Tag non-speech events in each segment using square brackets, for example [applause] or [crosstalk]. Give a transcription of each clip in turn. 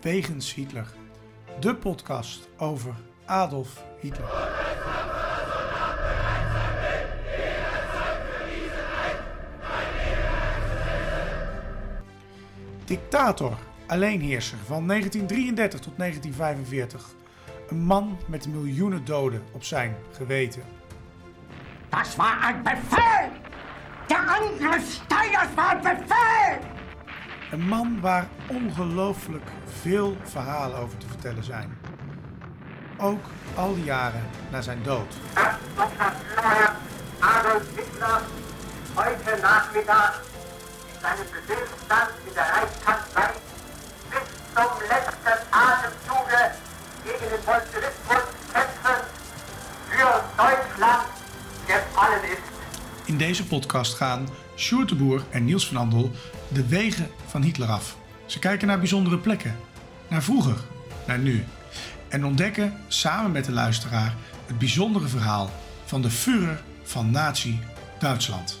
Wegens Hitler. De podcast over Adolf Hitler. Dictator, alleenheerser van 1933 tot 1945. Een man met miljoenen doden op zijn geweten. Das war ein Befehl! Der Angriff Steiners war ein Befehl! Een man waar ongelooflijk veel verhalen over te vertellen zijn. Ook al die jaren na zijn dood. Adolf Hitler heute Nachmittag in seinem Befehlsstand in der Reichskanzlei bis zum letzten Atemzuge gegen den Bolschewismus kämpfen für Deutschland gefallen ist. In deze podcast gaan Sjoerd en Niels van Andel de wegen van Hitler af. Ze kijken naar bijzondere plekken, naar vroeger, naar nu. En ontdekken samen met de luisteraar het bijzondere verhaal van de Führer van Nazi Duitsland.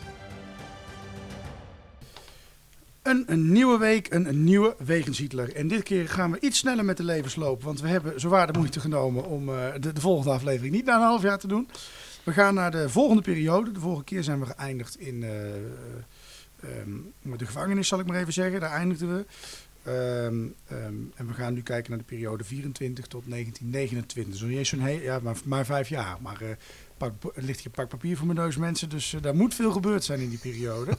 Een, een nieuwe week, een, nieuwe Wegens Hitler. En dit keer gaan we iets sneller met de levensloop. Want we hebben zwaar de moeite genomen om eh, de, de volgende aflevering niet na een half jaar te doen. We gaan naar de volgende periode. De vorige keer zijn we geëindigd in eh, ehm, de gevangenis, zal ik maar even zeggen. Daar eindigden we. Ehm, ehm, en we gaan nu kijken naar de periode 24 tot 1929. Zo niet eens zo'n heel, ja, maar, maar vijf jaar. Maar eh, pak, ligt pak papier voor mijn neus, mensen. Dus uh, daar moet veel gebeurd zijn in die periode. [laughs]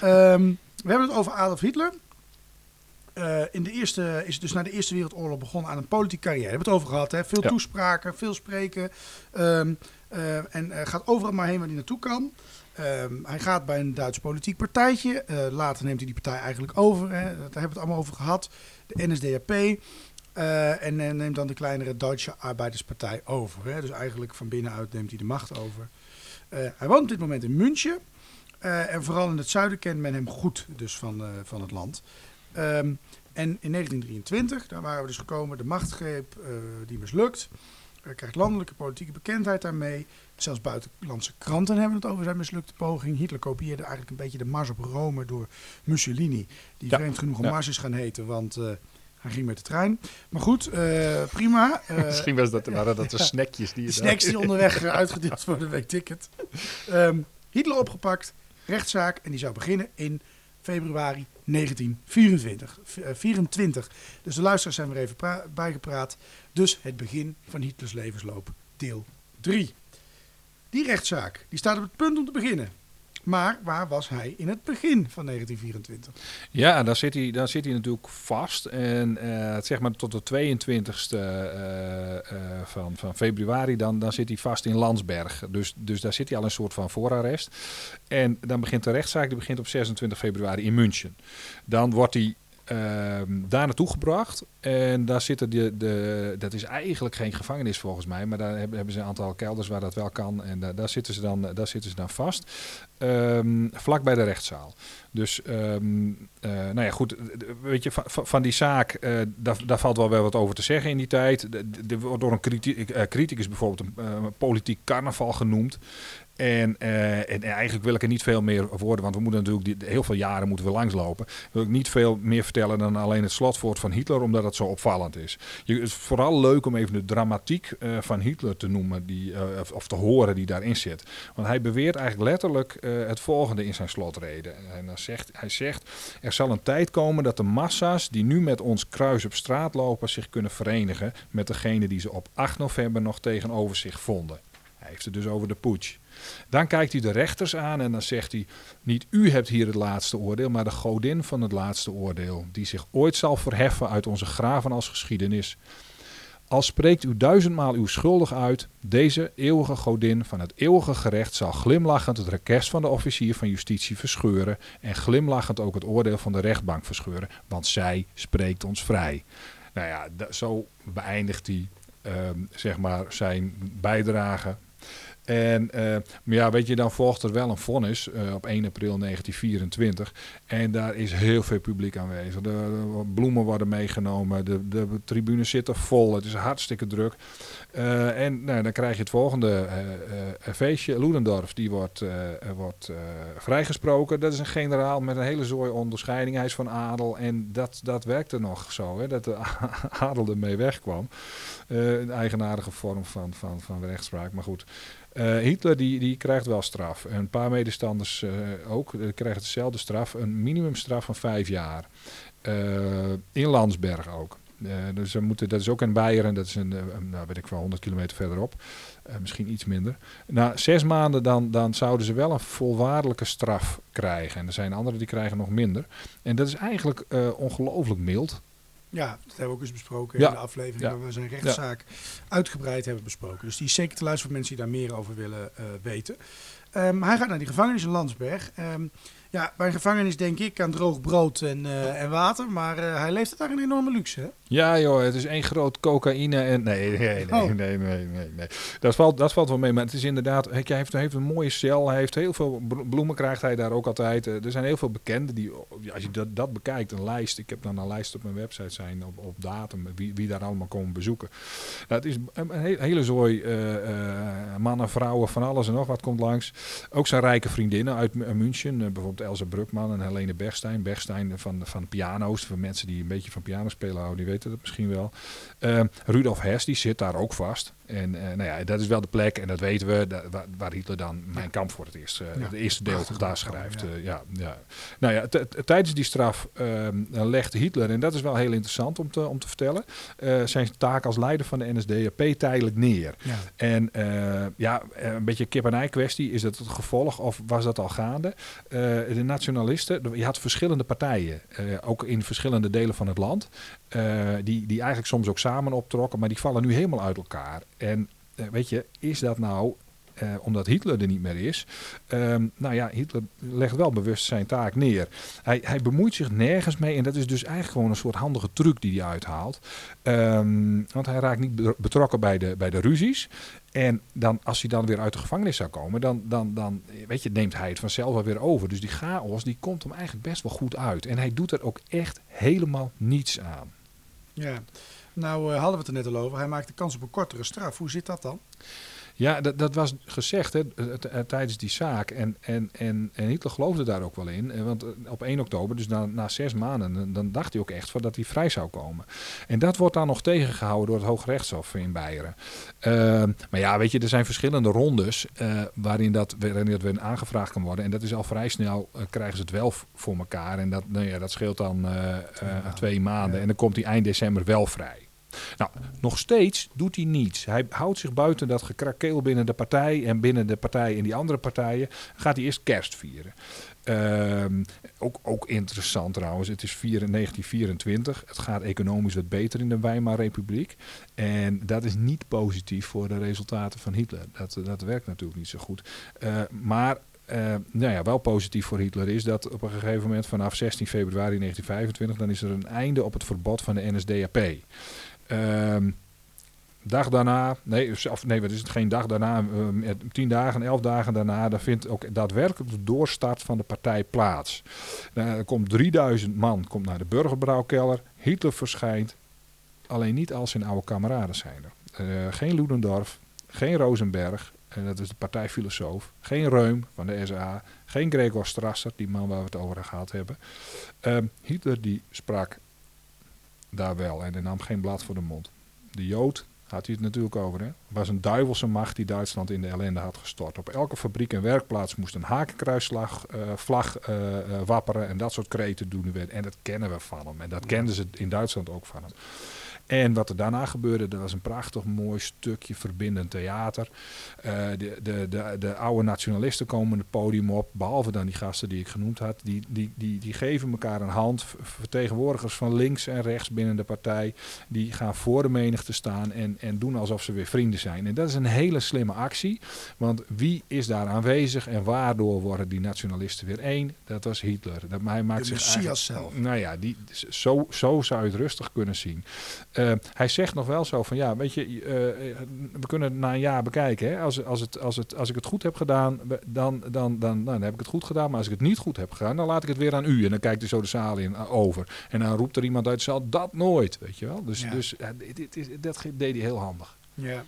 We hebben het over Adolf Hitler. Uh, in de eerste, is dus na de Eerste Wereldoorlog begonnen aan een politieke carrière. We hebben het over gehad. Hè? Veel Ja. toespraken, veel spreken. Um, uh, en uh, gaat overal maar heen waar hij naartoe kan. Um, hij gaat bij een Duits politiek partijtje. Uh, later neemt hij die partij eigenlijk over. Hè? Daar hebben we het allemaal over gehad. De NSDAP. Uh, en neemt dan de kleinere Duitse Arbeiderspartij over. Hè? Dus eigenlijk van binnenuit neemt hij de macht over. Uh, hij woont op dit moment in München. En vooral in het zuiden kent men hem goed dus van, van het land. Um, en in 1923, daar waren we dus gekomen, de machtgreep uh, die mislukt. Hij krijgt landelijke politieke bekendheid daarmee. Zelfs buitenlandse kranten hebben het over zijn mislukte poging. Hitler kopieerde eigenlijk een beetje de mars op Rome door Mussolini. Die ja. vreemd genoeg een ja. mars is gaan heten, want uh, hij ging met de trein. Maar goed, uh, prima. Uh, [laughs] Misschien was dat, waren dat de [laughs] snackjes die je Snacks die onderweg [laughs] uitgedeeld worden, weet ticket. Um, Hitler opgepakt, rechtszaak. En die zou beginnen in februari 1924. Uh, 24. Dus de luisteraars zijn weer even bijgepraat. Dus het begin van Hitlers levensloop, deel 3. Die rechtszaak die staat op het punt om te beginnen. Maar waar was hij in het begin van 1924? Ja, daar zit hij, daar zit hij natuurlijk vast. En uh, zeg maar tot de 22e uh, uh, van, van februari, dan, dan zit hij vast in Landsberg. Dus, dus daar zit hij al een soort van voorarrest. En dan begint de rechtszaak, die begint op 26 februari in München. Dan wordt hij uh, daar naartoe gebracht. En daar zitten de, de. Dat is eigenlijk geen gevangenis volgens mij. Maar daar hebben, ze een aantal kelders waar dat wel kan. En daar, daar, zitten, ze dan, daar zitten ze dan vast. Um, vlak bij de rechtszaal. Dus, um, uh, nou ja, goed. Weet je, van, die zaak. Uh, daar, daar valt wel wel wat over te zeggen in die tijd. Er wordt door een uh, criticus bijvoorbeeld een politiek carnaval genoemd. En, uh, en, eigenlijk wil ik er niet veel meer worden, want we moeten natuurlijk die, heel veel jaren moeten we langslopen. Wil ik niet veel meer vertellen dan alleen het slotwoord van Hitler, omdat het zo opvallend is. Je, het is vooral leuk om even de dramatiek uh, van Hitler te noemen, die, uh, of te horen die daarin zit. Want hij beweert eigenlijk letterlijk het volgende in zijn slotreden. En dan zegt, hij zegt, er zal een tijd komen dat de massa's die nu met ons kruis op straat lopen zich kunnen verenigen met degene die ze op 8 november nog tegenover zich vonden. Hij heeft het dus over de putsch. Dan kijkt hij de rechters aan en dan zegt hij: Niet u hebt hier het laatste oordeel, maar de godin van het laatste oordeel, die zich ooit zal verheffen uit onze graven als geschiedenis. Al spreekt u duizendmaal uw schuldig uit, deze eeuwige godin van het eeuwige gerecht zal glimlachend het request van de officier van justitie verscheuren en glimlachend ook het oordeel van de rechtbank verscheuren, want zij spreekt ons vrij. Nou ja, zo beëindigt hij uh, zeg maar zijn bijdrage En, uh, maar ja, weet je, dan volgt er wel een vonnis uh, op 1 april 1924. En daar is heel veel publiek aanwezig. De, bloemen worden meegenomen, de, de tribunes zitten vol, het is hartstikke druk. Uh, en nou, dan krijg je het volgende feestje. Ludendorff, die wordt, wordt vrijgesproken. Dat is een generaal met een hele zooi onderscheiding. Hij is van adel en dat, dat werkte nog zo, hè, dat de [laughs] adel ermee wegkwam. een eigenaardige vorm van, van, van rechtspraak, maar goed. Uh, Hitler die, die krijgt wel straf. Een paar medestanders uh, ook. Die krijgen dezelfde straf. Een minimumstraf van vijf jaar. In Landsberg ook. dus moeten, dat is ook in Beieren. Dat is een, nou weet ik wel, 100 kilometer verderop. misschien iets minder. Na zes maanden dan, dan zouden ze wel een volwaardelijke straf krijgen. En er zijn anderen die krijgen nog minder. En dat is eigenlijk ongelooflijk mild. Ja, dat hebben we ook eens besproken in de aflevering waar we zijn rechtszaak uitgebreid hebben besproken. Dus die is zeker te luisteren voor mensen die daar meer over willen uh, weten. Um, hij gaat naar die gevangenis in Landsberg. Um, ja, bij een gevangenis denk ik aan droog brood en, uh, en water. Maar uh, hij leeft het daar een enorme luxe, hè? Ja, joh, het is één groot cocaïne en... Nee, nee, nee, oh. nee, nee, nee, nee, Dat valt, dat valt wel mee, maar het is inderdaad... Hij heeft, heeft een mooie cel, hij heeft heel veel bloemen krijgt hij daar ook altijd. Er zijn heel veel bekenden die, als je dat, dat bekijkt, een lijst... Ik heb dan een lijst op mijn website zijn, op, op datum, wie, wie daar allemaal komen bezoeken. Nou, het is een hele zooi uh, mannen, vrouwen, van alles en nog wat komt langs. Ook zijn rijke vriendinnen uit München, bijvoorbeeld Elsa Brukman en Helene Bergstein. Bergstein van, van piano's, voor mensen die een beetje van piano spelen houden, die weten dat misschien wel. Uh, Rudolf Hess, die zit daar ook vast. En uh, nou ja, dat is wel de plek, en dat weten we, waar, Hitler dan Mijn Kamp voor het eerst, uh, ja. het eerste deel daar schrijft. Ja. ja. ja, Nou ja, tijdens die straf ehm, legt Hitler, en dat is wel heel interessant om te, om te vertellen, zijn taak als leider van de NSDAP tijdelijk neer. Ja. En ja, een beetje kip-en-ei kwestie, is dat het gevolg of was dat al gaande? de nationalisten, je had verschillende partijen, ook in verschillende delen van het land, die, die eigenlijk soms ook samen optrokken, maar die vallen nu helemaal uit elkaar. En uh, weet je, is dat nou uh, omdat Hitler er niet meer is. Um, nou ja, Hitler legt wel bewust zijn taak neer. Hij, hij, bemoeit zich nergens mee en dat is dus eigenlijk gewoon een soort handige truc die hij uithaalt. Um, want hij raakt niet betrokken bij de, bij de ruzies. En dan, als hij dan weer uit de gevangenis zou komen, dan, dan, dan weet je, neemt hij het vanzelf wel weer over. Dus die chaos die komt hem eigenlijk best wel goed uit. En hij doet er ook echt helemaal niets aan. Ja, nou uh, hadden we het er net al over. Hij maakt de kans op een kortere straf. Hoe zit dat dan? Ja, dat, dat was gezegd hè, tijdens die zaak. En, en, en, en Hitler geloofde daar ook wel in. Eh, want eh, op 1 oktober, dus na, na zes maanden, dan dacht hij ook echt van dat hij vrij zou komen. En dat wordt dan nog tegengehouden door het Hoogrechtshof in Beieren. Uh, maar ja, weet je, er zijn verschillende rondes uh, waarin, dat, waarin dat weer aangevraagd kan worden. En dat is al vrij snel, uh, krijgen ze het wel voor elkaar. En dat, nou ja, dat scheelt dan twee maanden. En dan komt hij eind december wel vrij. Nou, nog steeds doet hij niets. Hij houdt zich buiten dat gekrakeel binnen de partij en binnen de partij en die andere partijen. Gaat hij eerst kerst vieren. Uh, ook, ook interessant trouwens, het is 1924. Het gaat economisch wat beter in de Weimar-republiek. En dat is niet positief voor de resultaten van Hitler. Dat, dat werkt natuurlijk niet zo goed. Uh, maar uh, nou ja, wel positief voor Hitler is dat op een gegeven moment vanaf 16 februari 1925 dan is er een einde op het verbod van de NSDAP. Um, dag daarna, nee, of nee, wat is het geen dag daarna, uh, tien dagen, elf dagen daarna, daar vindt ook daadwerkelijk de doorstart van de partij plaats. Uh, er komt 3000 man komt naar de burgerbrouwkelder, Hitler verschijnt, alleen niet als zijn oude kameraden zijn er. Uh, geen Ludendorff, geen Rosenberg, en dat is de partijfilosoof, geen Reum van de SA, geen Gregor Strasser, die man waar we het over gehad hebben. Ehm, Hitler die sprak daar wel. En hij nam geen blad voor de mond. De Jood had hij het natuurlijk over. Hè? was een duivelse macht die Duitsland in de ellende had gestort. Op elke fabriek en werkplaats moest een hakenkruisslag, uh, vlag uh, wapperen en dat soort kreten doen. En dat kennen we van hem. En dat kenden ze in Duitsland ook van hem. En wat er daarna gebeurde, dat was een prachtig mooi stukje verbindend theater. Uh, de, de, de, de oude nationalisten komen het podium op, behalve dan die gasten die ik genoemd had. Die, die, die, die geven elkaar een hand. Vertegenwoordigers van links en rechts binnen de partij, die gaan voor de menigte staan en, en doen alsof ze weer vrienden zijn. En dat is een hele slimme actie, want wie is daar aanwezig en waardoor worden die nationalisten weer één? Dat was Hitler. Dat, hij maakt de zich Messias zelf. Nou ja, die, zo, zo zou je het rustig kunnen zien. Eh, hij zegt nog wel zo van ja, weet je, eh, we kunnen het na een jaar bekijken. Hè? Als, als, het, als, het, als ik het goed heb gedaan, dan, dan, dan, dan, dan heb ik het goed gedaan. Maar als ik het niet goed heb gedaan, dan laat ik het weer aan u. En dan kijkt hij zo de zaal in eh, over. En dan roept er iemand uit de zaal, dat nooit, weet je wel. Dus, Ja. dus ja, dit, dat deed hij heel handig. Ja.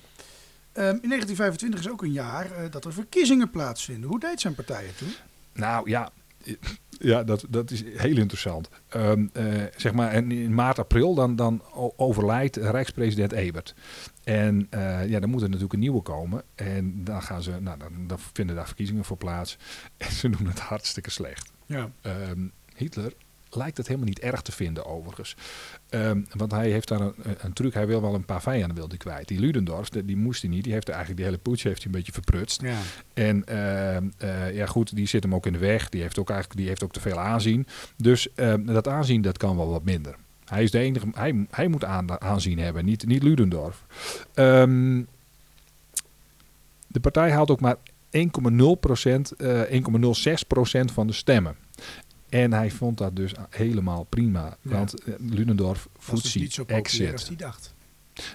Ehm, in 1925 is ook een jaar eh, dat er verkiezingen plaatsvinden. Hoe deed zijn partij het toen? Nou ja, eh, ja dat, dat is heel interessant. Ehm, eh, zeg maar, en in maart, april dan, dan overlijdt Rijkspresident Ebert. En eh, ja, dan moet er natuurlijk een nieuwe komen. En dan, gaan ze, nou, dan, dan vinden daar verkiezingen voor plaats. [laughs] En ze doen het hartstikke slecht. Ja. Ehm, Hitler lijkt het helemaal niet erg te vinden overigens. Ehm, want hij heeft daar een, een truc. Hij wil wel een paar vijanden wil die kwijt. Die Ludendorff, die, die moest hij niet. Die heeft eigenlijk die hele poets heeft hij een beetje verprutst. Ja. En ehm, eh, ja, goed, die zit hem ook in de weg. Die heeft ook eigenlijk die heeft ook te veel aanzien. Dus ehm, dat aanzien dat kan wel wat minder. Hij is de enige. Hij, hij moet aan, aanzien hebben, niet, niet Ludendorff. De partij haalt ook maar 1,0%, eh 1,06% van de stemmen. En hij vond dat dus helemaal prima. Want voedt dus zich populair als exit. hij dacht.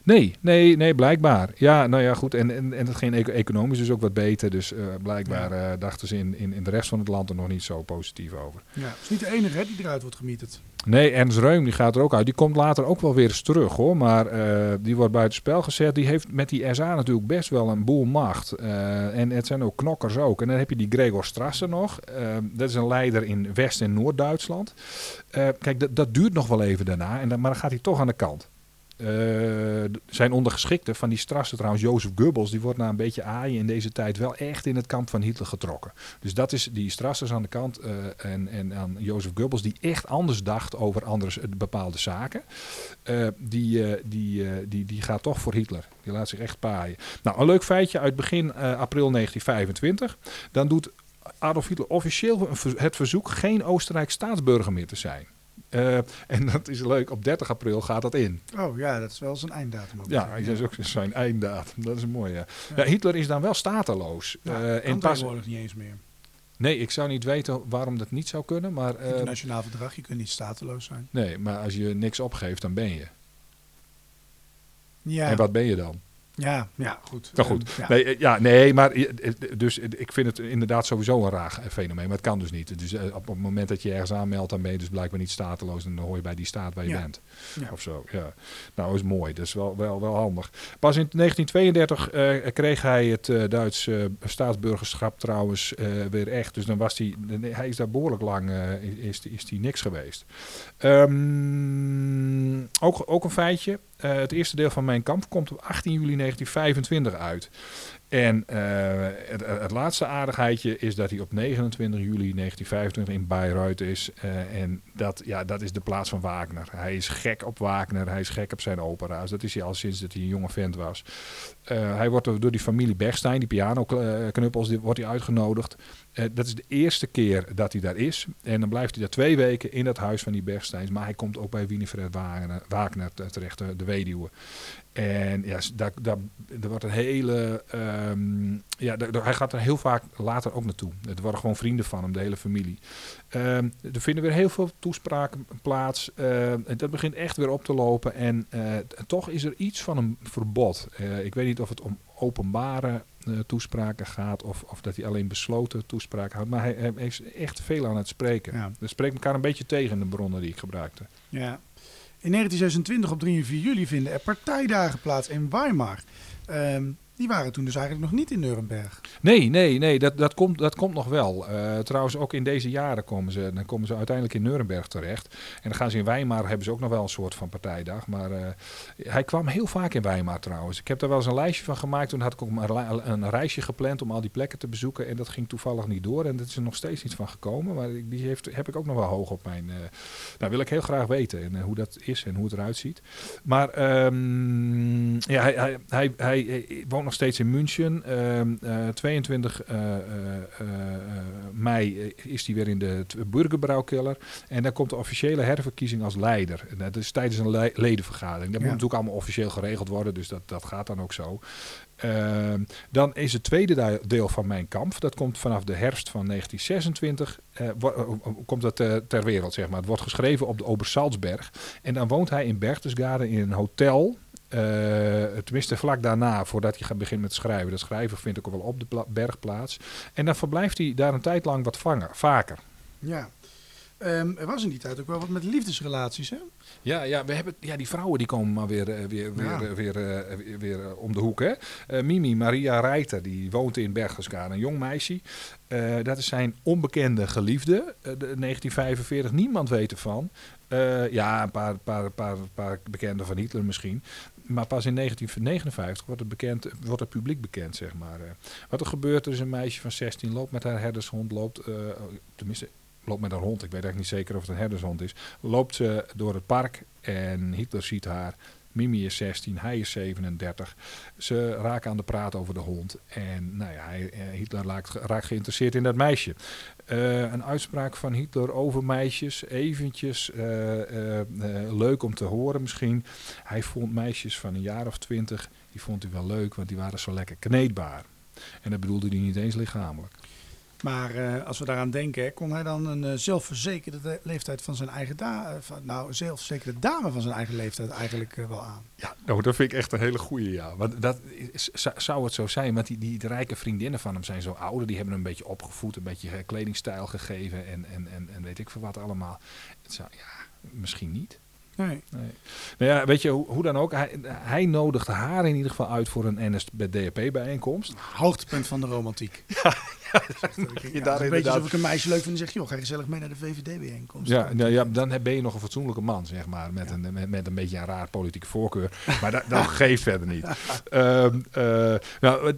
Nee, nee, nee, blijkbaar. Ja, nou ja, goed. En, en, en het ging eco- economisch dus ook wat beter. Dus eh, blijkbaar eh, dachten ze in, in, in de rest van het land er nog niet zo positief over. Ja. Het is niet de enige hè, die eruit wordt gemieterd. Nee, Ernst Reum die gaat er ook uit. Die komt later ook wel weer eens terug hoor. Maar eh, die wordt buitenspel gezet. Die heeft met die SA natuurlijk best wel een boel macht. En het zijn ook knokkers ook. En dan heb je die Gregor Strasser nog. Dat is een leider in West- en Noord-Duitsland. Kijk, dat, dat duurt nog wel even daarna. En dan, maar dan gaat hij toch aan de kant. Eh, zijn ondergeschikte van die Strasser trouwens, Jozef Goebbels, die wordt na een beetje aaien in deze tijd wel echt in het kamp van Hitler getrokken. Dus dat is die Strassers aan de kant eh, en, en aan Jozef Goebbels, die echt anders dacht over andere s- bepaalde zaken. Eh, die, eh, die, eh, die, die gaat toch voor Hitler. Die laat zich echt paaien. Nou, een leuk feitje uit begin eh, april 1925. Dan doet Adolf Hitler officieel het verzoek geen Oostenrijk staatsburger meer te zijn. Eh, en dat is leuk, op 30 april gaat dat in. Oh ja, dat is wel zijn einddatum. Ook. Ja, dat is ook zijn einddatum. Dat is mooi. Ja. Ja, Hitler is dan wel stateloos. Ja, Eh, kan en pas, niet eens meer. nee, ik zou niet weten waarom dat niet zou kunnen. Maar, eh, Internationaal verdrag, je kunt niet stateloos zijn. nee, maar als je niks opgeeft, dan ben je. Ja, En wat ben je dan? Ja, ja goed. Nou goed. Eh, ja. Nee, eh, ja, nee, maar eh, eh, dus ik vind het inderdaad sowieso een raar fenomeen. Maar het kan dus niet. Dus op het moment dat je ergens aanmeldt, dan ben je dus blijkbaar niet stateloos. En dan hoor je bij die staat waar je Ja. bent. Ja. Of zo, ja. Nou, is mooi. Dat is wel, wel, wel handig. Pas in 1932 eh, kreeg hij het Duits eh, staatsburgerschap trouwens weer echt. Dus dan was hij, hij is daar behoorlijk lang is, is hij niks geweest. Ehm, ook, ook een feitje. Eh, het eerste deel van mijn kamp komt op 18 juli 1925 uit. En eh, het, het laatste aardigheidje is dat hij op 29 juli 1925 in Bayreuth is. Eh, en dat, ja, dat is de plaats van Wagner. Hij is gek op Wagner, hij is gek op zijn opera's. Dat is hij al sinds dat hij een jonge vent was. Eh, hij wordt door die familie Bergstein, die pianoknuppels, wordt hij uitgenodigd. Dat is de eerste keer dat hij daar is. En dan blijft hij daar twee weken in dat huis van die Bergsteins. Maar hij komt ook bij Winifred Wagner, Wagner terecht, de weduwe. En ja, s- daar, daar, er wordt een hele. ehm, ja, daar- daar- hij gaat er heel vaak later ook naartoe. Het worden gewoon vrienden van hem, de hele familie. Ehm, er vinden weer heel veel toespraken plaats. Ehm, en dat begint echt weer op te lopen. En eh, toch is er iets van een verbod. Eh, ik weet niet of het om openbare eh, toespraken gaat. Of, of dat hij alleen besloten toespraken houdt. Maar hij, hij is echt veel aan het spreken. Ja. Dat spreekt elkaar een beetje tegen in de bronnen die ik gebruikte. Ja. In 1926 op 3 en 4 juli vinden er partijdagen plaats in Weimar. Ehm, die waren toen dus eigenlijk nog niet in Nuremberg. Nee, nee, nee, dat, dat, komt, dat komt nog wel. Eh, trouwens, ook in deze jaren komen ze, dan komen ze uiteindelijk in Nuremberg terecht. En dan gaan ze in Weimar, hebben ze ook nog wel een soort van partijdag. Maar eh, hij kwam heel vaak in Weimar trouwens. Ik heb daar wel eens een lijstje van gemaakt. Toen had ik ook een, een reisje gepland om al die plekken te bezoeken. En dat ging toevallig niet door. En dat is er nog steeds niet van gekomen. Maar die heeft, heb ik ook nog wel hoog op mijn... eh nou, wil ik heel graag weten. En, hoe dat is en hoe het eruit ziet. Maar ehm, ja, hij, hij, hij, hij, hij woont nog steeds in München. Ehm, eh, 22 eh, eh, eh, eh, mei is hij weer in de Burgerbrouwkeller. En dan komt de officiële herverkiezing als leider. En dat is tijdens een le- ledenvergadering. Dat Ja. moet natuurlijk allemaal officieel geregeld worden, dus dat, dat gaat dan ook zo. Ehm, dan is het tweede deel van mijn kamp. Dat komt vanaf de herfst van 1926. eh, wo- eh, eh, komt dat ter wereld, zeg maar. Het wordt geschreven op de Obersalzberg. En dan woont hij in Berchtesgaden in een hotel. Eh, tenminste, vlak daarna, voordat hij gaat beginnen met schrijven. Dat schrijven vindt ook wel op de berg plaats. En dan verblijft hij daar een tijd lang wat vanger, vaker. Ja. Ehm, er was in die tijd ook wel wat met liefdesrelaties, hè? Ja, ja, we hebben, ja, die vrouwen die komen maar weer, eh, weer, weer, Ja. eh, weer, weer, weer, om de hoek. Hè? Mimi Maria Reiter, die woont in Berchtesgaden, een jong meisje. Dat is zijn onbekende geliefde, eh, de 1945. Niemand weet ervan. Ja, een paar, paar, paar, paar bekenden van Hitler misschien. Maar pas in 1959 wordt het, bekend, wordt het publiek bekend, zeg maar. eh. Wat er gebeurt, er is een meisje van 16, loopt met haar herdershond, loopt, eh, tenminste, loopt met haar hond, ik weet eigenlijk niet zeker of het een herdershond is, loopt ze door het park en Hitler ziet haar. Mimi is 16, hij is 37. Ze raken aan de praat over de hond. En nou ja, eh, Hitler raakt, raakt geïnteresseerd in dat meisje. Eh, een uitspraak van Hitler over meisjes, eventjes eh, eh, leuk om te horen misschien. Hij vond meisjes van een jaar of twintig, die vond hij wel leuk, want die waren zo lekker kneedbaar. En dat bedoelde hij niet eens lichamelijk. Maar eh, als we daaraan denken, kon hij dan een eh, zelfverzekerde de- leeftijd van zijn eigen dame, nou, zelfverzekerde dame van zijn eigen leeftijd eigenlijk eh, wel aan? Ja, nou, dat vind ik echt een hele goeie, ja. Want dat zou- het zo zijn, want die, die rijke vriendinnen van hem zijn zo ouder. Die hebben hem een beetje opgevoed, een beetje eh, kledingstijl gegeven en, en, en, en weet ik veel wat allemaal. Zou, ja, misschien niet. Nee. Nee. Nou ja, weet je, hoe, hoe dan ook. Hij, hij nodigde haar in ieder geval uit voor een NSDAP-bijeenkomst. Hoogtepunt van de romantiek. [laughs] Ja, ja, daar een beetje inderdaad- alsof ik een meisje leuk vind en zeg, joh, ga je gezellig mee naar de VVD-bijeenkomst. Ja, nou ja, dan heb- ben je nog een fatsoenlijke man, zeg maar. Met, een, met, met een beetje een raar politieke voorkeur. Maar dat, dat [laughs] geeft verder niet. [laughs] Ehm, eh, nou,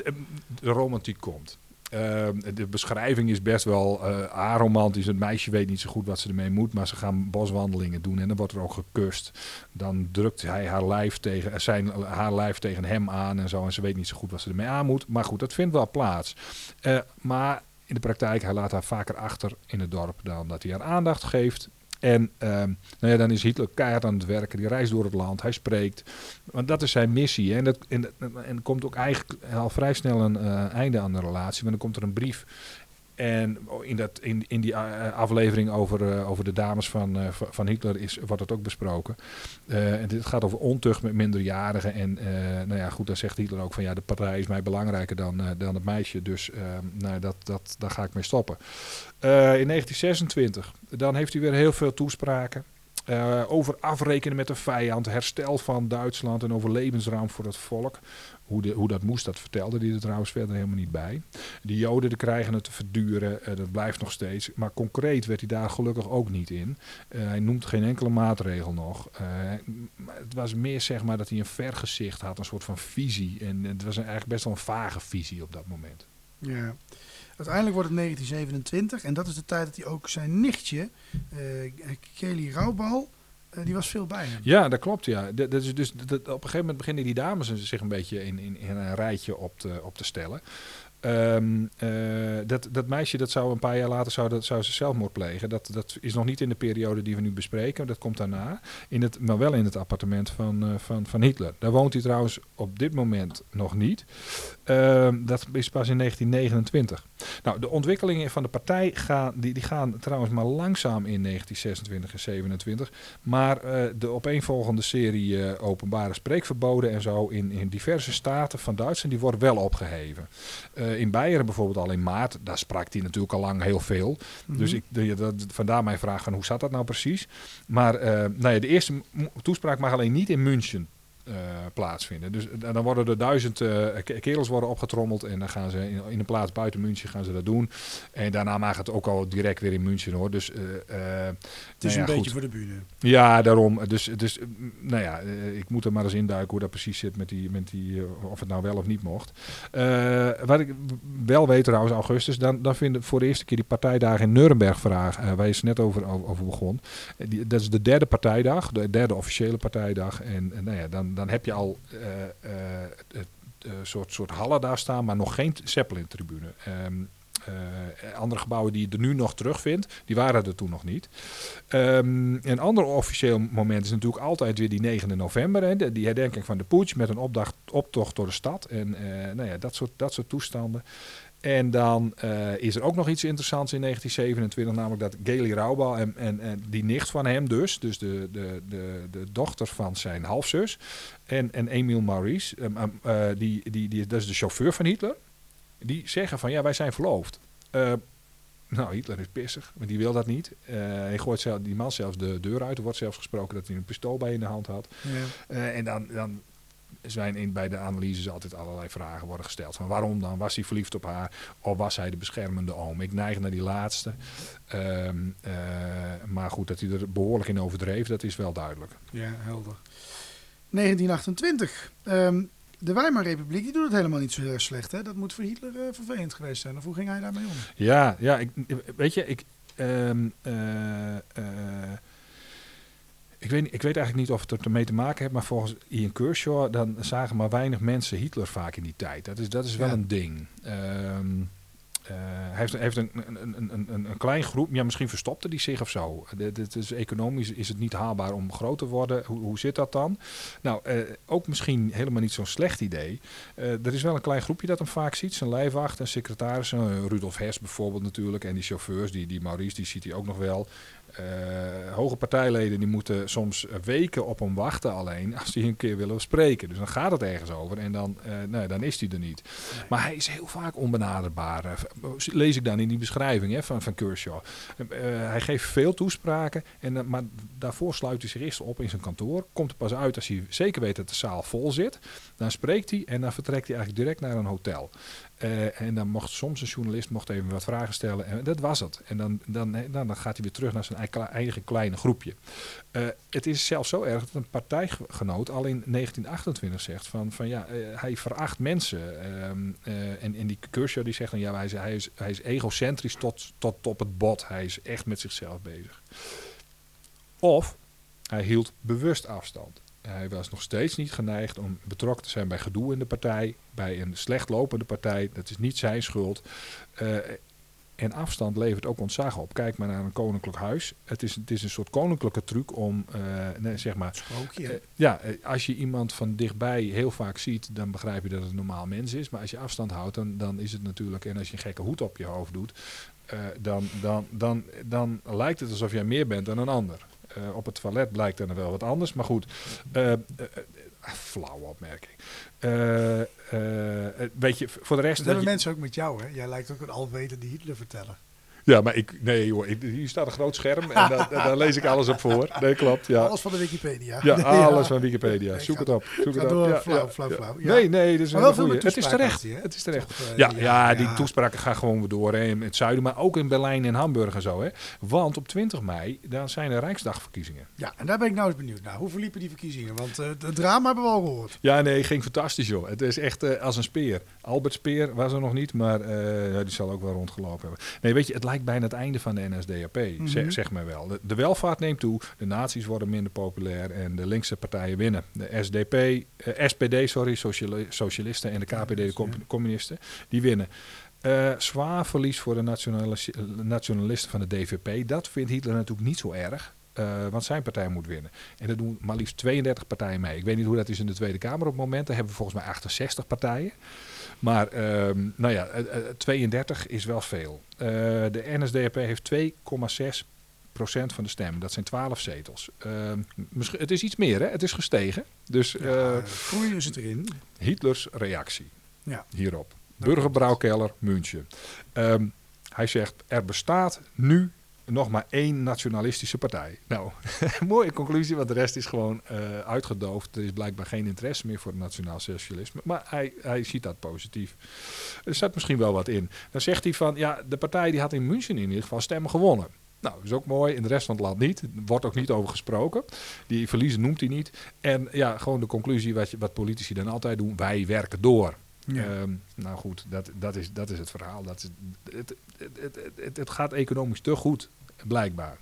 de romantiek komt. Ehm, de beschrijving is best wel eh aromantisch. Het meisje weet niet zo goed wat ze ermee moet, maar ze gaan boswandelingen doen en dan wordt er ook gekust. Dan drukt hij haar lijf tegen, eh, zijn, haar lijf tegen hem aan en zo. En ze weet niet zo goed wat ze ermee aan moet. Maar goed, dat vindt wel plaats. Eh, maar in de praktijk, hij laat haar vaker achter in het dorp dan dat hij haar aandacht geeft. En ehm, nou ja, dan is Hitler keihard aan het werken. Die reist door het land, hij spreekt. Want dat is zijn missie. hè. En, dat, en, en komt ook eigenlijk al vrij snel een eh, einde aan de relatie. Want dan komt er een brief. En in, dat, in, in die eh, aflevering over, eh, over de dames van, eh, van- Hitler is, wordt dat ook besproken. Eh, en dit gaat over ontucht met minderjarigen. En nou ja, goed, dan zegt Hitler ook van ja, de partij is mij belangrijker dan, dan het meisje. Dus nou, dat, dat, daar ga ik mee stoppen. In 1926, dan heeft hij weer heel veel toespraken. over afrekenen met de vijand, herstel van Duitsland en over levensruim voor het volk. Hoe, de, hoe dat moest, dat vertelde hij er trouwens verder helemaal niet bij. De Joden die krijgen het te verduren, eh, dat blijft nog steeds. Maar concreet werd hij daar gelukkig ook niet in. Eh, hij noemt geen enkele maatregel nog. Eh, het was meer zeg maar dat hij een vergezicht had, een soort van visie. En het was eigenlijk best wel een vage visie op dat moment. Ja. Uiteindelijk wordt het 1927 en dat is de tijd dat hij ook zijn nichtje, Kelly Raubal, die was veel bij hem. Ja, dat klopt. Ja. Dat, is dus, op een gegeven moment beginnen die dames zich een beetje in, in, een rijtje op op te stellen. Ehm, eh, dat, dat meisje dat zou een paar jaar later zou, dat, zou ze zelfmoord plegen. Dat, dat is nog niet in de periode die we nu bespreken. Dat komt daarna. In het, maar wel in het appartement van, eh, van, van Hitler. Daar woont hij trouwens op dit moment nog niet. Ehm, dat is pas in 1929. Nou, de ontwikkelingen van de partij gaan, die, die gaan trouwens maar langzaam in 1926 en 27. Maar eh, de opeenvolgende serie openbare spreekverboden en zo in, in diverse staten van Duitsland, die worden wel opgeheven. Eh, in Beieren bijvoorbeeld al in maart, daar sprak hij natuurlijk al lang heel veel. Dus Mhm. ik, de, dat, vandaar mijn vraag van hoe zat dat nou precies? Maar eh, nou ja, de eerste toespraak mag alleen niet in München eh, plaatsvinden. Dus eh, dan worden er duizend eh, ke- kerels worden opgetrommeld en dan gaan ze in, in een plaats buiten München gaan ze dat doen. En daarna mag het ook al direct weer in München hoor. Dus Het is nou ja, een beetje goed. voor de bühne. Ja, daarom. Dus, dus nou ja, ik moet er maar eens induiken hoe dat precies zit met die, met die of het nou wel of niet mocht. Wat ik wel weet trouwens, augustus, dan, dan vinden voor de eerste keer die partijdagen in Nuremberg vraag, waar je het net over, over, begon. Die, dat is de derde partijdag, de derde officiële partijdag. En, en nou ja, dan, dan heb je al eh, eh, het eh, soort, soort hallen daar staan, maar nog geen Zeppelin-tribune. Ehm, eh, andere gebouwen die je er nu nog terugvindt, die waren er toen nog niet. Ehm, een ander officieel moment is natuurlijk altijd weer die 9 november. Hè, die herdenking van de Poets met een opdacht, optocht door de stad. En eh, nou ja, dat, soort, dat soort toestanden. En dan eh, is er ook nog iets interessants in 1927, namelijk dat Gaily Raubal en, en, en die nicht van hem dus, dus de, de, de, de dochter van zijn halfzus, en, en Emile Maurice, ehm, ehm, eh, die, die, die, dat is de chauffeur van Hitler, die zeggen van ja, wij zijn verloofd. Eh, nou, Hitler is pissig, maar die wil dat niet. Hij gooit zelf, die man zelfs de deur uit. Er wordt zelfs gesproken dat hij een pistool bij in de hand had. Ja. En dan, dan zijn in, bij de analyses altijd allerlei vragen worden gesteld. Van waarom dan? Was hij verliefd op haar? Of was hij de beschermende oom? Ik neig naar die laatste. Ehm, eh, maar goed, dat hij er behoorlijk in overdreef, dat is wel duidelijk. Ja, helder. 1928. Ehm, de Weimarrepubliek die doet het helemaal niet zo heel slecht. Hè? Dat moet voor Hitler eh, vervelend geweest zijn. Of hoe ging hij daarmee om? Ja, ja ik, weet je, ik, ehm, eh, ik, weet, ik weet eigenlijk niet of het ermee te maken heeft, maar volgens Ian Kershaw dan zagen maar weinig mensen Hitler vaak in die tijd. Dat is, dat is wel Ja. een ding. Ehm, eh, hij heeft, heeft een, een, een, een, klein groep, ja, misschien verstopte die zich of zo. Dit, is, economisch is het niet haalbaar om groot te worden. Hoe, hoe zit dat dan? Nou, eh, ook misschien helemaal niet zo'n slecht idee. Eh, er is wel een klein groepje dat hem vaak ziet. Zijn lijfwacht en secretarissen. eh, Rudolf Hess bijvoorbeeld natuurlijk. En die chauffeurs, die, die Maurice, die ziet hij ook nog wel. Eh, hoge partijleden die moeten soms weken op hem wachten alleen [laughs] als die een keer willen spreken. Dus dan gaat het ergens over en dan, eh, nee, dan is hij er niet. Maar hij is heel vaak onbenaderbaar. eh, lees ik dan in die beschrijving hè, van, van Kershaw. Hij geeft veel toespraken, en, maar daarvoor sluit hij zich eerst op in zijn kantoor. Komt er pas uit als hij zeker weet dat de zaal vol zit. Dan spreekt hij en dan vertrekt hij eigenlijk direct naar een hotel. Eh, en dan mocht soms een journalist mocht even wat vragen stellen. En dat was het. En dan, dan, dan, dan gaat hij weer terug naar zijn eigen- kleine groepje. Eh, het is zelfs zo erg dat een partijgenoot al in 1928 zegt van, van ja, eh, hij veracht mensen. Ehm, eh, en, en die Kershaw die zegt dan ja, hij is, hij is, hij is egocentrisch tot, tot op het bot. Hij is echt met zichzelf bezig. Of hij hield bewust afstand. Hij was nog steeds niet geneigd om betrokken te zijn bij gedoe in de partij, bij een slecht lopende partij. Dat is niet zijn schuld. Eh, en afstand levert ook ontzag op. Kijk maar naar een koninklijk huis. Het is, het is een soort koninklijke truc om, eh, nee, zeg maar, Sprookje. eh, ja, als je iemand van dichtbij heel vaak ziet, dan begrijp je dat het een normaal mens is. Maar als je afstand houdt, dan, dan is het natuurlijk. En als je een gekke hoed op je hoofd doet, dan, dan, dan, dan lijkt het alsof jij meer bent dan een ander. Eh, op het toilet blijkt dan wel wat anders. Maar goed, eh, flauwe opmerking. Weet je, voor de rest. dat hebben je- mensen ook met jou, hè? Jij lijkt ook een alwetende die Hitler vertellen. Ja, maar ik, nee joh, ik, hier staat een groot scherm en daar, [laughs] daar lees ik alles op voor. Nee, klopt. Ja. Alles van de Wikipedia. Ja, [laughs] Nee, alles van Wikipedia. Ik Zoek het op. Zoek het door. op. Ja, Flauw, ja, flauw, ja. flauw. Ja. Nee, nee, dat is wel veel Het is terecht. Het is terecht. Toch, eh, Ja, die- ja, die ja. toespraken gaan gewoon weer door hè, in het zuiden, maar ook in Berlijn en Hamburg en zo. Hè. Want op 20 mei, dan zijn er Rijksdagverkiezingen. Ja, en daar ben ik nou eens benieuwd naar. Hoe verliepen die verkiezingen? Want eh het drama hebben we al gehoord. Ja, nee, ging fantastisch joh. Het is echt eh, als een speer. Albert Speer was er nog niet, maar eh, ja, die zal ook wel rondgelopen hebben. Nee, weet je, het lijkt bijna het einde van de NSDAP, Mhm. zeg, zeg maar wel. De, de welvaart neemt toe, de nazi's worden minder populair en de linkse partijen winnen. De SDP, eh, SPD, sorry, sociali- socialisten en de KPD, de com- communisten, die winnen. Eh, zwaar verlies voor de nationalis- nationalisten van de DVP. Dat vindt Hitler natuurlijk niet zo erg. eh, want zijn partij moet winnen. En dat doen maar liefst 32 partijen mee. Ik weet niet hoe dat is in de Tweede Kamer op het moment. Daar hebben we volgens mij 68 partijen. Maar ehm, nou ja, eh, eh, 32 is wel veel. Eh, de NSDAP heeft 2,6 procent van de stemmen. Dat zijn 12 zetels. Ehm, het is iets meer, hè? Het is gestegen. Dus eh, Ja, groeien zit erin. Hitlers reactie Ja. hierop. Burgerbrouwkeller München. Ehm, hij zegt, er bestaat nu nog maar één nationalistische partij. Nou, [laughs] mooie conclusie, want de rest is gewoon eh, uitgedoofd. Er is blijkbaar geen interesse meer voor het nationaal socialisme. Maar hij, hij ziet dat positief. Er staat misschien wel wat in. Dan zegt hij van, ja, de partij die had in München in ieder geval stemmen gewonnen. Nou, dat is ook mooi. In de rest van het land niet. Er wordt ook niet over gesproken. Die verliezen noemt hij niet. En ja, gewoon de conclusie wat, je, wat politici dan altijd doen. Wij werken door. Ja. Ehm, nou goed, dat, dat, is, dat is het verhaal. Dat is, het, het, het, het, het gaat economisch te goed, blijkbaar.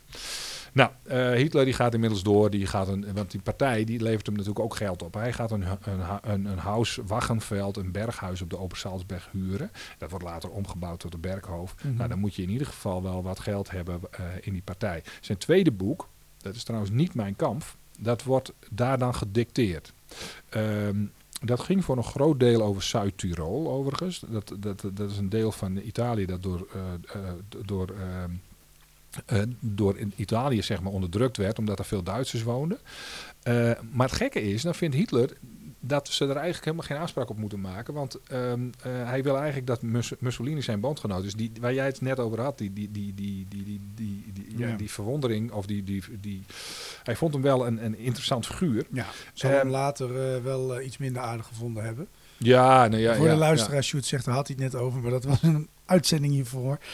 Nou, eh, Hitler die gaat inmiddels door. Die gaat een, want die partij die levert hem natuurlijk ook geld op. Hij gaat een, een, een, een huis, Waggenveld, een berghuis op de Obersalzberg huren. Dat wordt later omgebouwd tot een berghoofd. Mhm. Nou, dan moet je in ieder geval wel wat geld hebben eh, in die partij. Zijn tweede boek, dat is trouwens niet mijn kamp, dat wordt daar dan gedicteerd. Ehm, dat ging voor een groot deel over Zuid-Tirol, overigens. Dat, dat, dat is een deel van Italië dat door, eh, door, ehm, eh, door in Italië zeg maar, onderdrukt werd, omdat er veel Duitsers woonden. Eh, maar het gekke is, dan vindt Hitler dat ze er eigenlijk helemaal geen aanspraak op moeten maken. Want ehm, eh, hij wil eigenlijk dat Mus- Mussolini zijn bondgenoot is. Die, waar jij het net over had, die, die, die, die, die, die, die, die, ja, Ja. die verwondering. Of die, die, die, hij vond hem wel een, een interessant figuur. Ja, Ehm, hem later eh, wel eh, iets minder aardig gevonden hebben. Ja, nou ja. Voor ja, de luisteraar, Sjoerd zegt, daar had hij het net over, maar dat was een uitzending hiervoor. [laughs]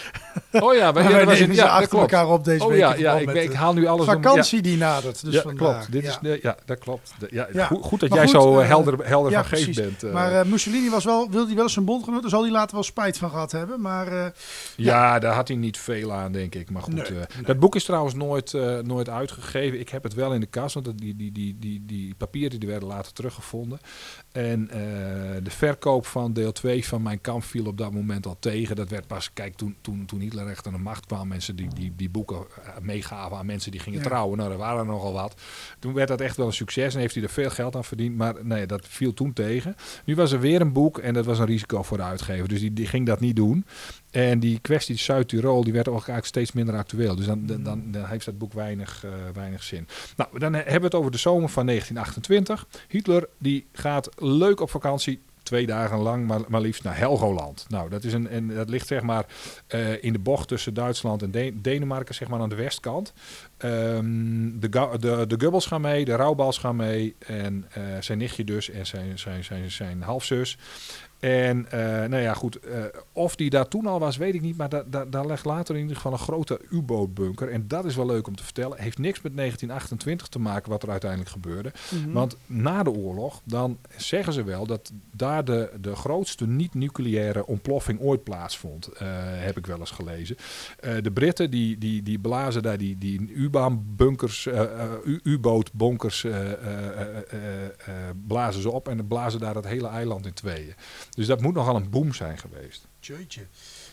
Oh ja, maar, Maar wij was ja, achter klopt. elkaar op deze Oh week. ja, ja ik, ik haal nu alles om- ja. vakantie die nadert. Dus ja, vandaag. klopt. Dit ja. Is, ja, dat klopt. Ja, Ja. Goed, goed dat Maar jij goed, zo eh, eh, helder, helder van geest bent. eh. Maar Mussolini was wel, wilde hij wel zijn bondgenoot, daar zal hij later wel spijt van gehad hebben. Maar Ja, daar had hij niet veel aan, denk ik. Maar goed, Nee, nee. dat boek is trouwens nooit, nooit uitgegeven. Ik heb het wel in de kast, want die, die, die, die, die papieren die werden later teruggevonden. En de verkoop van deel 2 van Mijn Kamp viel op dat moment al tegen. Dat werd pas, kijk, toen, toen, toen Hitler echt aan de macht kwam, mensen die die, die boeken eh, meegaven aan mensen die gingen Ja. trouwen. Nou, er waren er nogal wat. Toen werd dat echt wel een succes en heeft hij er veel geld aan verdiend. Maar nee, dat viel toen tegen. Nu was er weer een boek en dat was een risico voor de uitgever. Dus die, die ging dat niet doen. En die kwestie Zuid-Tirol, die werd ook eigenlijk steeds minder actueel. Dus dan, dan, dan, dan heeft dat boek weinig, eh, weinig zin. Nou, dan hebben we het over de zomer van 1928. Hitler die gaat leuk op vakantie. Twee dagen lang, maar, maar liefst naar Helgoland. Nou, dat, is een, en dat ligt zeg maar eh, in de bocht tussen Duitsland en De- Denemarken, zeg maar aan de westkant. Ehm, de, de, de Gubbels gaan mee, de Raubals gaan mee. En eh, zijn nichtje dus en zijn, zijn, zijn, zijn halfzus. En eh, nou ja, goed. eh, of die daar toen al was, weet ik niet. Maar da, da- daar ligt later in ieder geval een grote U-bootbunker. En dat is wel leuk om te vertellen. Heeft niks met 1928 te maken wat er uiteindelijk gebeurde. mhm. Want na de oorlog, dan zeggen ze wel dat daar de, de grootste niet-nucleaire ontploffing ooit plaatsvond. eh, heb ik wel eens gelezen. De Britten die, die, die blazen daar die, die U-baanbunkers, U-bootbunkers, blazen ze op en dan blazen daar het hele eiland in tweeën. Dus dat moet nogal een boom zijn geweest. Jeetje.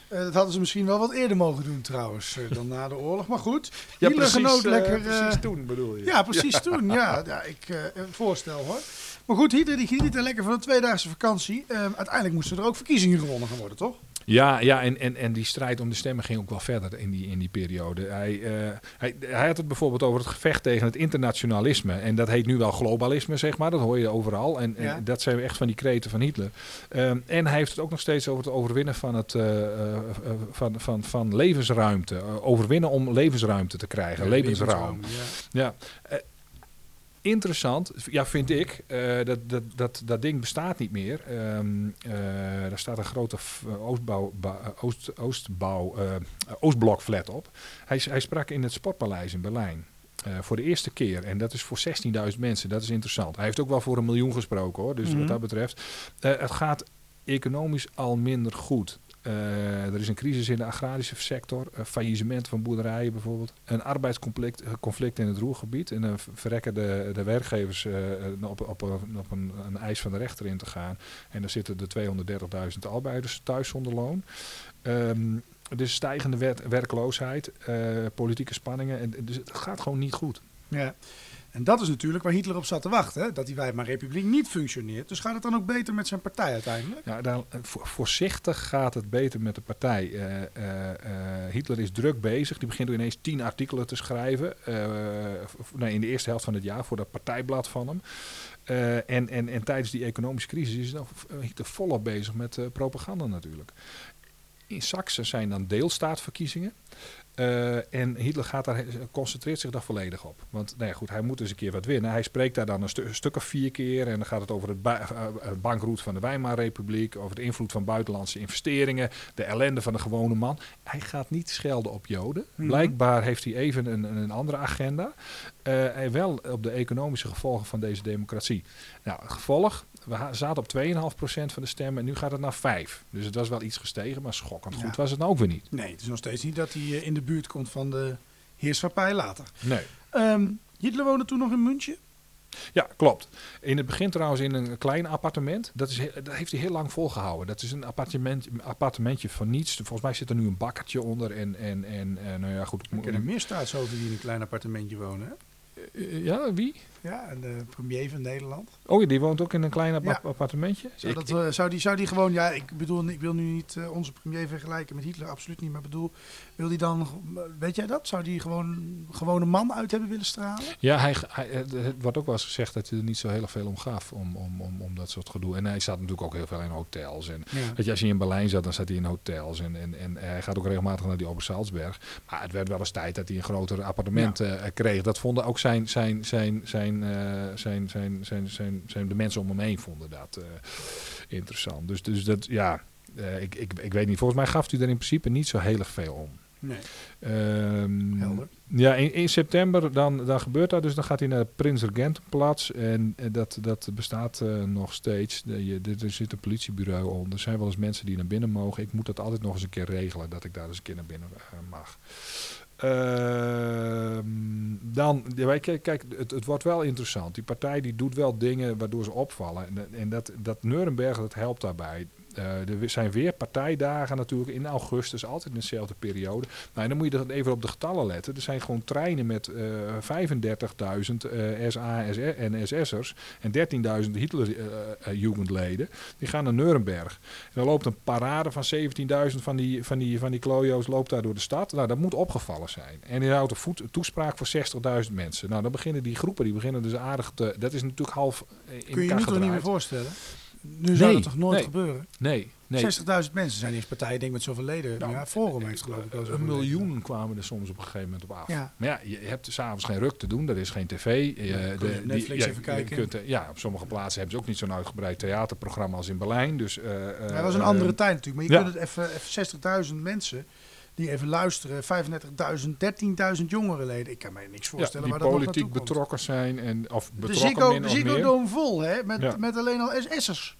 Eh, dat hadden ze misschien wel wat eerder mogen doen trouwens, eh, dan na de oorlog. Maar goed, Hitler genoot eh, lekker... eh, precies toen bedoel je. Ja, precies toen. Ja, ja ik voorstel hoor. Maar goed, Hitler die geniet er lekker van een tweedaagse vakantie. Uiteindelijk moesten er ook verkiezingen gewonnen gaan worden, toch? Ja, ja en, en, en die strijd om de stemmen ging ook wel verder in die, in die periode. Hij, eh, hij, hij had het bijvoorbeeld over het gevecht tegen het internationalisme. En dat heet nu wel globalisme, zeg maar. Dat hoor je overal. En, en Ja. dat zijn echt van die kreten van Hitler. Ehm, en hij heeft het ook nog steeds over het overwinnen van, het, eh, eh, van, van, van levensruimte. Overwinnen om levensruimte te krijgen. levensruim. Ja. Ja. Interessant, ja, vind ik. eh, dat, dat, dat, dat ding bestaat niet meer. Eh, daar staat een grote eh, Oostbouw, Oost, Oostbouw, Oostblok flat op. Hij, hij sprak in het Sportpaleis in Berlijn. voor de eerste keer. En dat is voor 16.000 mensen. Dat is interessant. Hij heeft ook wel voor een miljoen gesproken hoor. Dus Mhm. wat dat betreft. het gaat economisch al minder goed. Eh, er is een crisis in de agrarische sector, faillissement van boerderijen bijvoorbeeld, een arbeidsconflict eh, conflict in het roergebied en dan verrekken de, de werkgevers eh, op, op, op een, een eis van de rechter in te gaan. En dan zitten de 230.000 arbeiders thuis zonder loon. Ehm, dus stijgende werkloosheid, politieke spanningen. En, dus het gaat gewoon niet goed. Ja. En dat is natuurlijk waar Hitler op zat te wachten. Dat die Weimar Republiek niet functioneert. Dus gaat het dan ook beter met zijn partij uiteindelijk? Ja, eh, vo- voorzichtig gaat het beter met de partij. Eh, eh, Hitler is druk bezig. Die begint ineens tien artikelen te schrijven. nee, in de eerste helft van het jaar voor dat partijblad van hem. En, en, en tijdens die economische crisis is dan Hitler volop bezig met eh, propaganda natuurlijk. In Saxe zijn dan deelstaatverkiezingen. Eh, en Hitler gaat daar, concentreert zich daar volledig op. Want nou ja, goed, hij moet eens een keer wat winnen. Hij spreekt daar dan een, stu- een stuk of vier keer. En dan gaat het over het ba- eh, eh, bankroet van de Weimarrepubliek. Over de invloed van buitenlandse investeringen. De ellende van de gewone man. Hij gaat niet schelden op Joden. Mhm. Blijkbaar heeft hij even een, een andere agenda. Eh, hij wel op de economische gevolgen van deze democratie. Nou, het gevolg. We zaten op 2,5% van de stemmen. En nu gaat het naar 5. Dus het was wel iets gestegen. Maar schokkend Ja. goed was het nou ook weer niet. Nee, het is nog steeds niet dat hij eh, in de buurt komt van de heerschappij later. Nee. Ehm, Hitler woonde toen nog in München. Ja, klopt. In het begin trouwens in een klein appartement. Dat, is, dat heeft hij heel lang volgehouden. Dat is een appartement, appartementje van niets. Volgens mij zit er nu een bakkertje onder. En, en, en eh, nou ja, goed. Er meer staatshoofden die in een klein appartementje wonen. Hè? Eh, ja, wie? Ja, en de premier van Nederland. Oh, ja, die woont ook in een klein appa- Ja. appartementje. Zou, Ik- dat, eh, zou, die, zou die gewoon, ja, ik bedoel, ik wil nu niet eh, onze premier vergelijken met Hitler, absoluut niet. Maar bedoel, wil die dan, weet jij dat? Zou die gewoon, gewoon een man uit hebben willen stralen? Ja, hij, hij, het wordt ook wel eens gezegd dat hij er niet zo heel veel om gaf. Om, om, om, om dat soort gedoe. En hij zat natuurlijk ook heel veel in hotels. En Ja. Weet je, als hij in Berlijn zat, dan zat hij in hotels. En, en, en hij gaat ook regelmatig naar die Obersalzberg. Maar het werd wel eens tijd dat hij een groter appartement eh, kreeg. Dat vonden ook zijn, zijn, zijn, zijn, eh, zijn, zijn, zijn, zijn, zijn de mensen om hem heen vonden dat eh, interessant. Dus, dus dat, ja, eh, ik, ik, ik weet niet. Volgens mij gaf hij er in principe niet zo heel erg veel om. Nee. Ehm, Helder. ja, in, in september dan, dan gebeurt dat. Dus dan gaat hij naar het Prins Regentenplatz. En dat, dat bestaat nog steeds. De, je, er zit een politiebureau onder. Er zijn wel eens mensen die naar binnen mogen. Ik moet dat altijd nog eens een keer regelen. Dat ik daar eens een keer naar binnen mag. Ehm, dan, kijk, kijk het, het wordt wel interessant. Die partij die doet wel dingen waardoor ze opvallen. En, en dat, dat Nuremberg, dat helpt daarbij. Eh, er zijn weer partijdagen natuurlijk in augustus, altijd in dezelfde periode. Nou, en dan moet je dat even op de getallen letten. Er zijn gewoon treinen met eh 35.000 eh SA en SS'ers en 13.000 Hitler-jugendleden. die gaan naar Nuremberg. En dan loopt een parade van 17.000 van die, van, die, van die klojo's loopt daar door de stad. Nou, dat moet opgevallen zijn. En die houdt een voet, toespraak voor 60.000 mensen. Nou, dan beginnen die groepen, die beginnen dus aardig te... Dat is natuurlijk half eh, in Kun je je nu toch niet meer voorstellen? Nu zou dat toch nooit nee. gebeuren? Nee, nee. 60.000 mensen zijn eerst partij, ik denk met zoveel leden. Nou, ja, Forum heeft geloof ik wel Een leden. miljoen kwamen er soms op een gegeven moment op af. Ja. Maar ja, je hebt s'avonds geen ruk te doen. Er is geen tv. Je, kun je op Netflix even kijken. kunt, eh, ja, op sommige plaatsen hebben ze ook niet zo'n uitgebreid theaterprogramma als in Berlijn. Dus, eh, Ja, dat was een eh, andere tijd natuurlijk. Maar je kunt het even, even 60.000 mensen die even luisteren. 35.000, 13.000 jongerenleden. Ik kan mij niks ja, voorstellen die waar dat politiek komt. betrokken zijn. En, of betrokken min de of Ziggo meer. Vol, hè? Met, Ja. met alleen al SS'ers.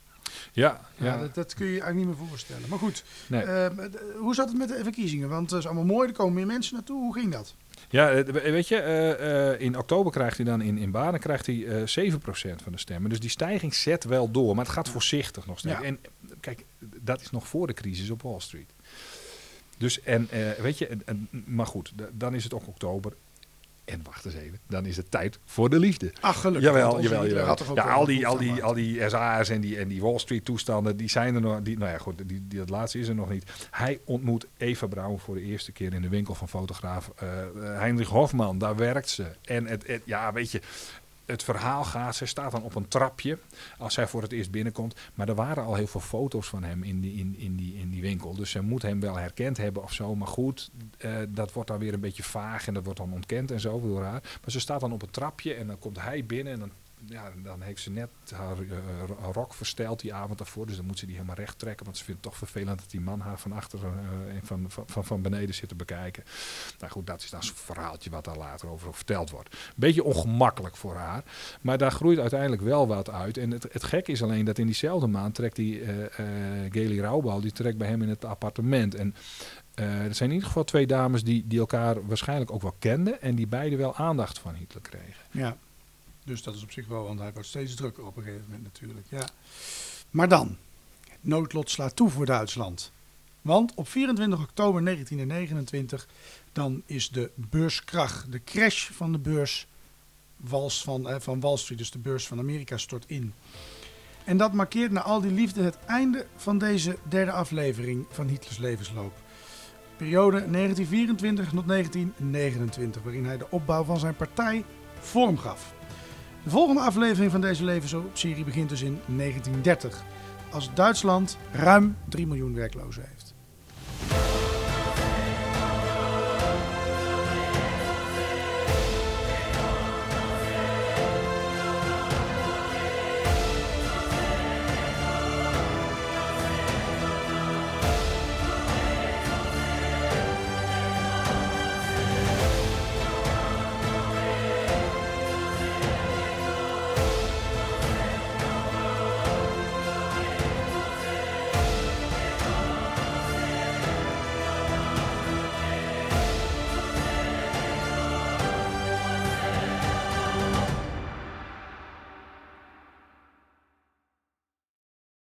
Ja, Ja, ja. dat, dat kun je eigenlijk niet meer voorstellen. Maar goed, Nee. ehm, hoe zat het met de verkiezingen? Want het is allemaal mooi, er komen meer mensen naartoe. Hoe ging dat? Ja, eh, we- weet je, eh, eh, in oktober krijgt hij dan in, in Baden krijgt hij eh 7% van de stemmen. Dus die stijging zet wel door, maar het gaat voorzichtig nog steeds. Ja. En eh, kijk, dat is nog voor de crisis op Wall Street. Dus en eh, weet je, en, en- maar goed, dan is het ook oktober. En wacht eens even, dan is het tijd voor de liefde. Ach, gelukkig. Jawel, jawel, jawel. Ja, al die, al die, al die SA's en die, en die Wall Street toestanden, die zijn er nog. Die, nou ja, goed, die, die, dat laatste is er nog niet. Hij ontmoet Eva Braun voor de eerste keer in de winkel van fotograaf eh, eh, Heinrich Hofman. Daar werkt ze. En het, het- ja, weet je. Het verhaal gaat, zij staat dan op een trapje als zij voor het eerst binnenkomt. Maar er waren al heel veel foto's van hem in die, in, in die, in die winkel. Dus ze moet hem wel herkend hebben of zo. Maar goed, eh, dat wordt dan weer een beetje vaag en dat wordt dan ontkend en zo. Maar ze staat dan op een trapje en dan komt hij binnen en dan, ja, dan heeft ze net haar ro- rok versteld die avond daarvoor. Dus dan moet ze die helemaal recht trekken, want ze vindt het toch vervelend dat die man haar van achter eh, en van, van, van, beneden zit te bekijken. Nou goed, dat is dan zo'n verhaaltje wat daar later over verteld wordt. Beetje ongemakkelijk voor haar, maar daar groeit uiteindelijk wel wat uit. En het, het gek is alleen dat in diezelfde maand trekt die eh eh Gaily Rauwbal, die trekt bij hem in het appartement. En eh, er zijn in ieder geval twee dames die, die elkaar waarschijnlijk ook wel kenden en die beide wel aandacht van Hitler kregen. Ja, dus dat is op zich wel, want hij wordt steeds drukker op een gegeven moment natuurlijk. Ja. Maar dan, het noodlot slaat toe voor Duitsland. Want op 24 oktober 1929, dan is de beurskrach, de crash van de beurs Wals van, eh, van Wall Street, dus de beurs van Amerika, stort in. En dat markeert na al die liefde het einde van deze derde aflevering van Hitlers levensloop. Periode 1924 tot 1929, waarin hij de opbouw van zijn partij vorm gaf. De volgende aflevering van deze levensloopserie begint dus in 1930, als Duitsland ruim 3 miljoen werklozen heeft.